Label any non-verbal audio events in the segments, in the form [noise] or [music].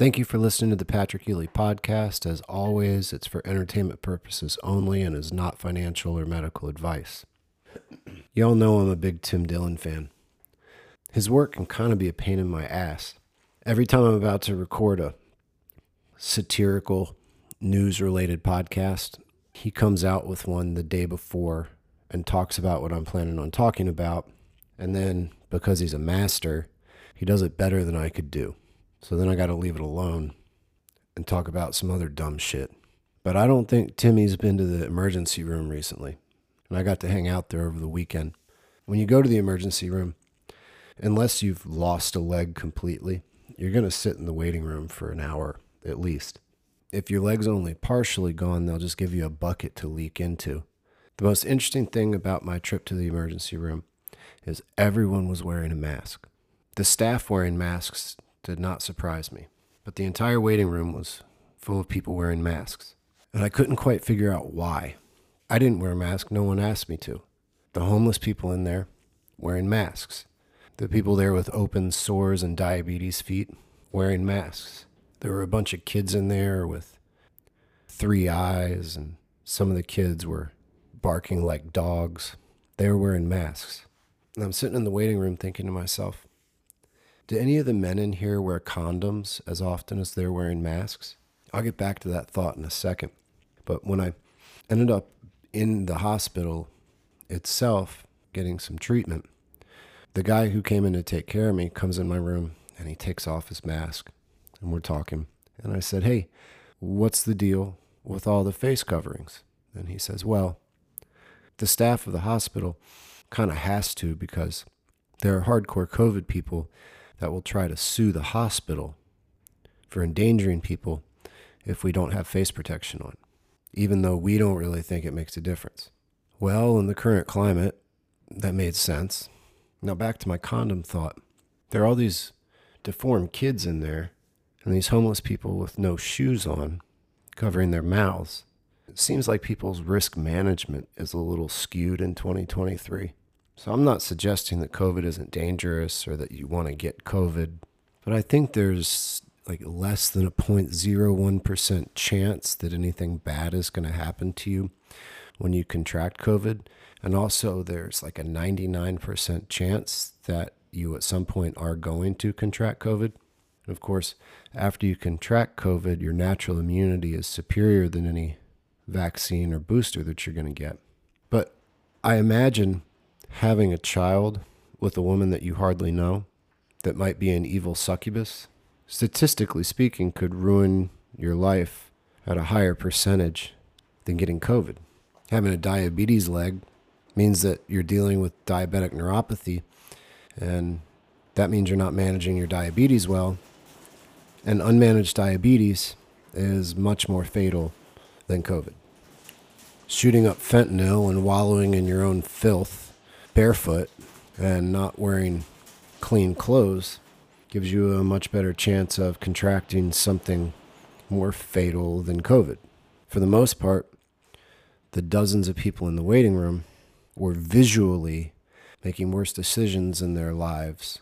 Thank you for listening to the Patrick Ely podcast. As always, it's for entertainment purposes only and is not financial or medical advice. Y'all know I'm a big Tim Dillon fan. His work can kind of be a pain in my ass. Every time I'm about to record a satirical, news related podcast, he comes out with one the day before and talks about what I'm planning on talking about. And then, because he's a master, he does it better than I could do. So then I got to leave it alone and talk about some other dumb shit. But I don't think Timmy's been to the emergency room recently. And I got to hang out there over the weekend. When you go to the emergency room, unless you've lost a leg completely, you're going to sit in the waiting room for an hour at least. If your leg's only partially gone, they'll just give you a bucket to leak into. The most interesting thing about my trip to the emergency room is everyone was wearing a mask. The staff wearing masks did not surprise me, but the entire waiting room was full of people wearing masks. And I couldn't quite figure out why. I didn't wear a mask, no one asked me to. The homeless people in there wearing masks. The people there with open sores and diabetes feet wearing masks. There were a bunch of kids in there with three eyes, and some of the kids were barking like dogs. They were wearing masks. And I'm sitting in the waiting room thinking to myself, do any of the men in here wear condoms as often as they're wearing masks? I'll get back to that thought in a second. But when I ended up in the hospital itself getting some treatment, the guy who came in to take care of me comes in my room and he takes off his mask and we're talking. And I said, Hey, what's the deal with all the face coverings? And he says, Well, the staff of the hospital kind of has to because there are hardcore COVID people that will try to sue the hospital for endangering people if we don't have face protection on, even though we don't really think it makes a difference. Well, in the current climate, that made sense. Now, back to my condom thought. There are all these deformed kids in there and these homeless people with no shoes on covering their mouths. It seems like people's risk management is a little skewed in 2023. So I'm not suggesting that COVID isn't dangerous or that you want to get COVID, but I think there's like less than a 0.01% chance that anything bad is going to happen to you when you contract COVID. And also, there's like a 99% chance that you at some point are going to contract COVID. And of course, after you contract COVID, your natural immunity is superior than any vaccine or booster that you're going to get. But I imagine having a child with a woman that you hardly know that might be an evil succubus, statistically speaking, could ruin your life at a higher percentage than getting COVID. Having a diabetes leg means that you're dealing with diabetic neuropathy, and that means you're not managing your diabetes well. And unmanaged diabetes is much more fatal than COVID. Shooting up fentanyl and wallowing in your own filth barefoot and not wearing clean clothes gives you a much better chance of contracting something more fatal than COVID. For the most part, the dozens of people in the waiting room were visually making worse decisions in their lives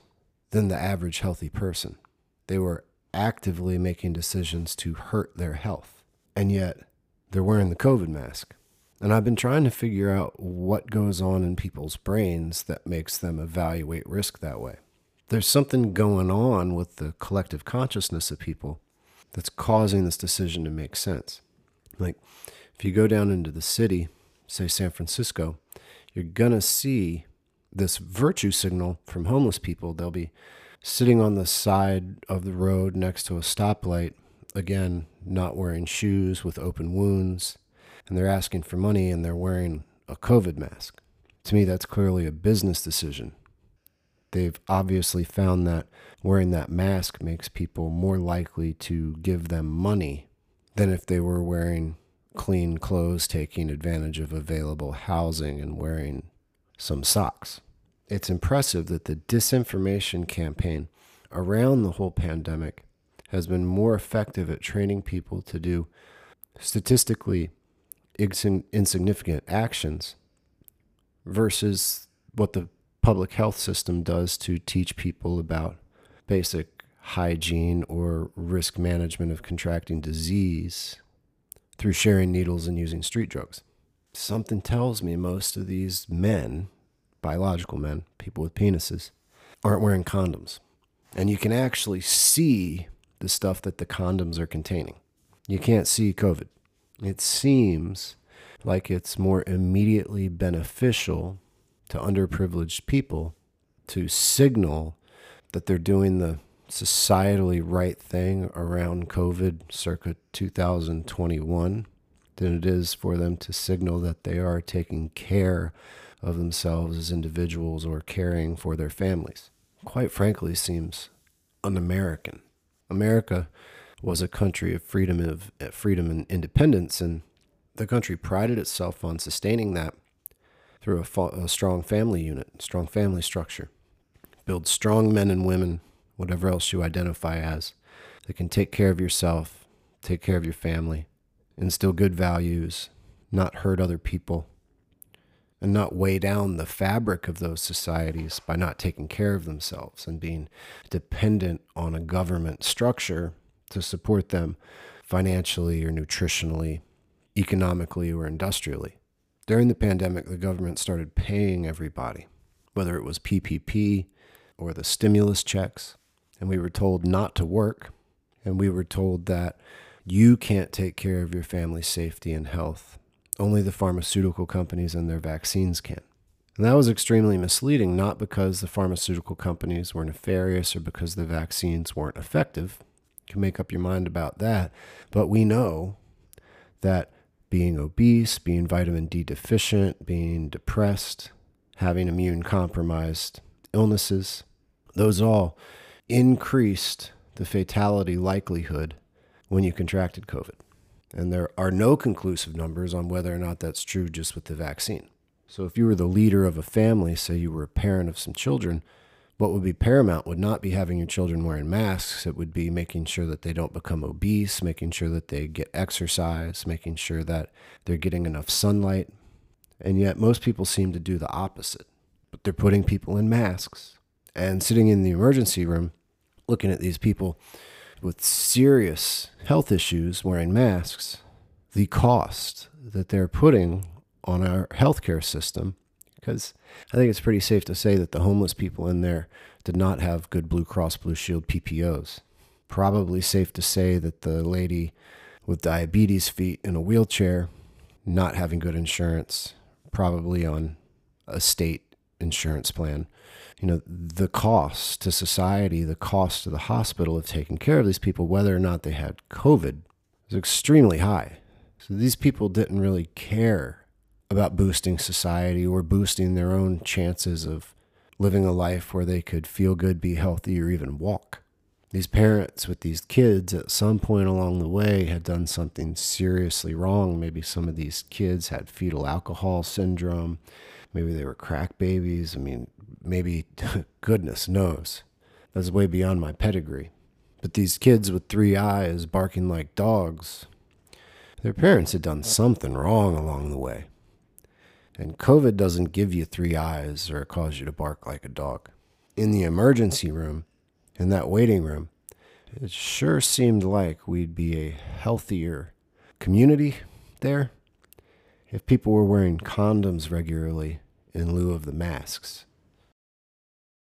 than the average healthy person. They were actively making decisions to hurt their health, and yet they're wearing the COVID mask. And I've been trying to figure out what goes on in people's brains that makes them evaluate risk that way. There's something going on with the collective consciousness of people that's causing this decision to make sense. Like, if you go down into the city, say San Francisco, you're going to see this virtue signal from homeless people. They'll be sitting on the side of the road next to a stoplight, again, not wearing shoes with open wounds and they're asking for money and they're wearing a COVID mask. To me, that's clearly a business decision. They've obviously found that wearing that mask makes people more likely to give them money than if they were wearing clean clothes, taking advantage of available housing, and wearing some socks. It's impressive that the disinformation campaign around the whole pandemic has been more effective at training people to do statistically insignificant actions versus what the public health system does to teach people about basic hygiene or risk management of contracting disease through sharing needles and using street drugs. Something tells me most of these men, biological men, people with penises, aren't wearing condoms. And you can actually see the stuff that the condoms are containing. You can't see COVID. It seems like it's more immediately beneficial to underprivileged people to signal that they're doing the societally right thing around COVID circa 2021 than it is for them to signal that they are taking care of themselves as individuals or caring for their families. Quite frankly, seems un American. America was a country of freedom of eh, freedom and independence, and the country prided itself on sustaining that through a, fa- a strong family unit, strong family structure. Build strong men and women, whatever else you identify as, that can take care of yourself, take care of your family, instill good values, not hurt other people, and not weigh down the fabric of those societies by not taking care of themselves and being dependent on a government structure to support them financially or nutritionally, economically or industrially. During the pandemic, the government started paying everybody, whether it was PPP or the stimulus checks, and we were told not to work, and we were told that you can't take care of your family's safety and health. Only the pharmaceutical companies and their vaccines can. And that was extremely misleading, not because the pharmaceutical companies were nefarious or because the vaccines weren't effective, can make up your mind about that. But we know that being obese, being vitamin D deficient, being depressed, having immune compromised illnesses, those all increased the fatality likelihood when you contracted COVID. And there are no conclusive numbers on whether or not that's true just with the vaccine. So if you were the leader of a family, say you were a parent of some children, what would be paramount would not be having your children wearing masks. It would be making sure that they don't become obese, making sure that they get exercise, making sure that they're getting enough sunlight. And yet, most people seem to do the opposite. But they're putting people in masks and sitting in the emergency room looking at these people with serious health issues wearing masks. The cost that they're putting on our healthcare system because I think it's pretty safe to say that the homeless people in there did not have good Blue Cross Blue Shield PPOs. Probably safe to say that the lady with diabetes feet in a wheelchair, not having good insurance, probably on a state insurance plan. You know, the cost to society, the cost to the hospital of taking care of these people, whether or not they had COVID, is extremely high. So these people didn't really care about boosting society or boosting their own chances of living a life where they could feel good, be healthy, or even walk. These parents with these kids at some point along the way had done something seriously wrong. Maybe some of these kids had fetal alcohol syndrome. Maybe they were crack babies. I mean, maybe [laughs] goodness knows. That's way beyond my pedigree. But these kids with three eyes barking like dogs, their parents had done something wrong along the way. And COVID doesn't give you three eyes or cause you to bark like a dog. In the emergency room, in that waiting room, it sure seemed like we'd be a healthier community there if people were wearing condoms regularly in lieu of the masks.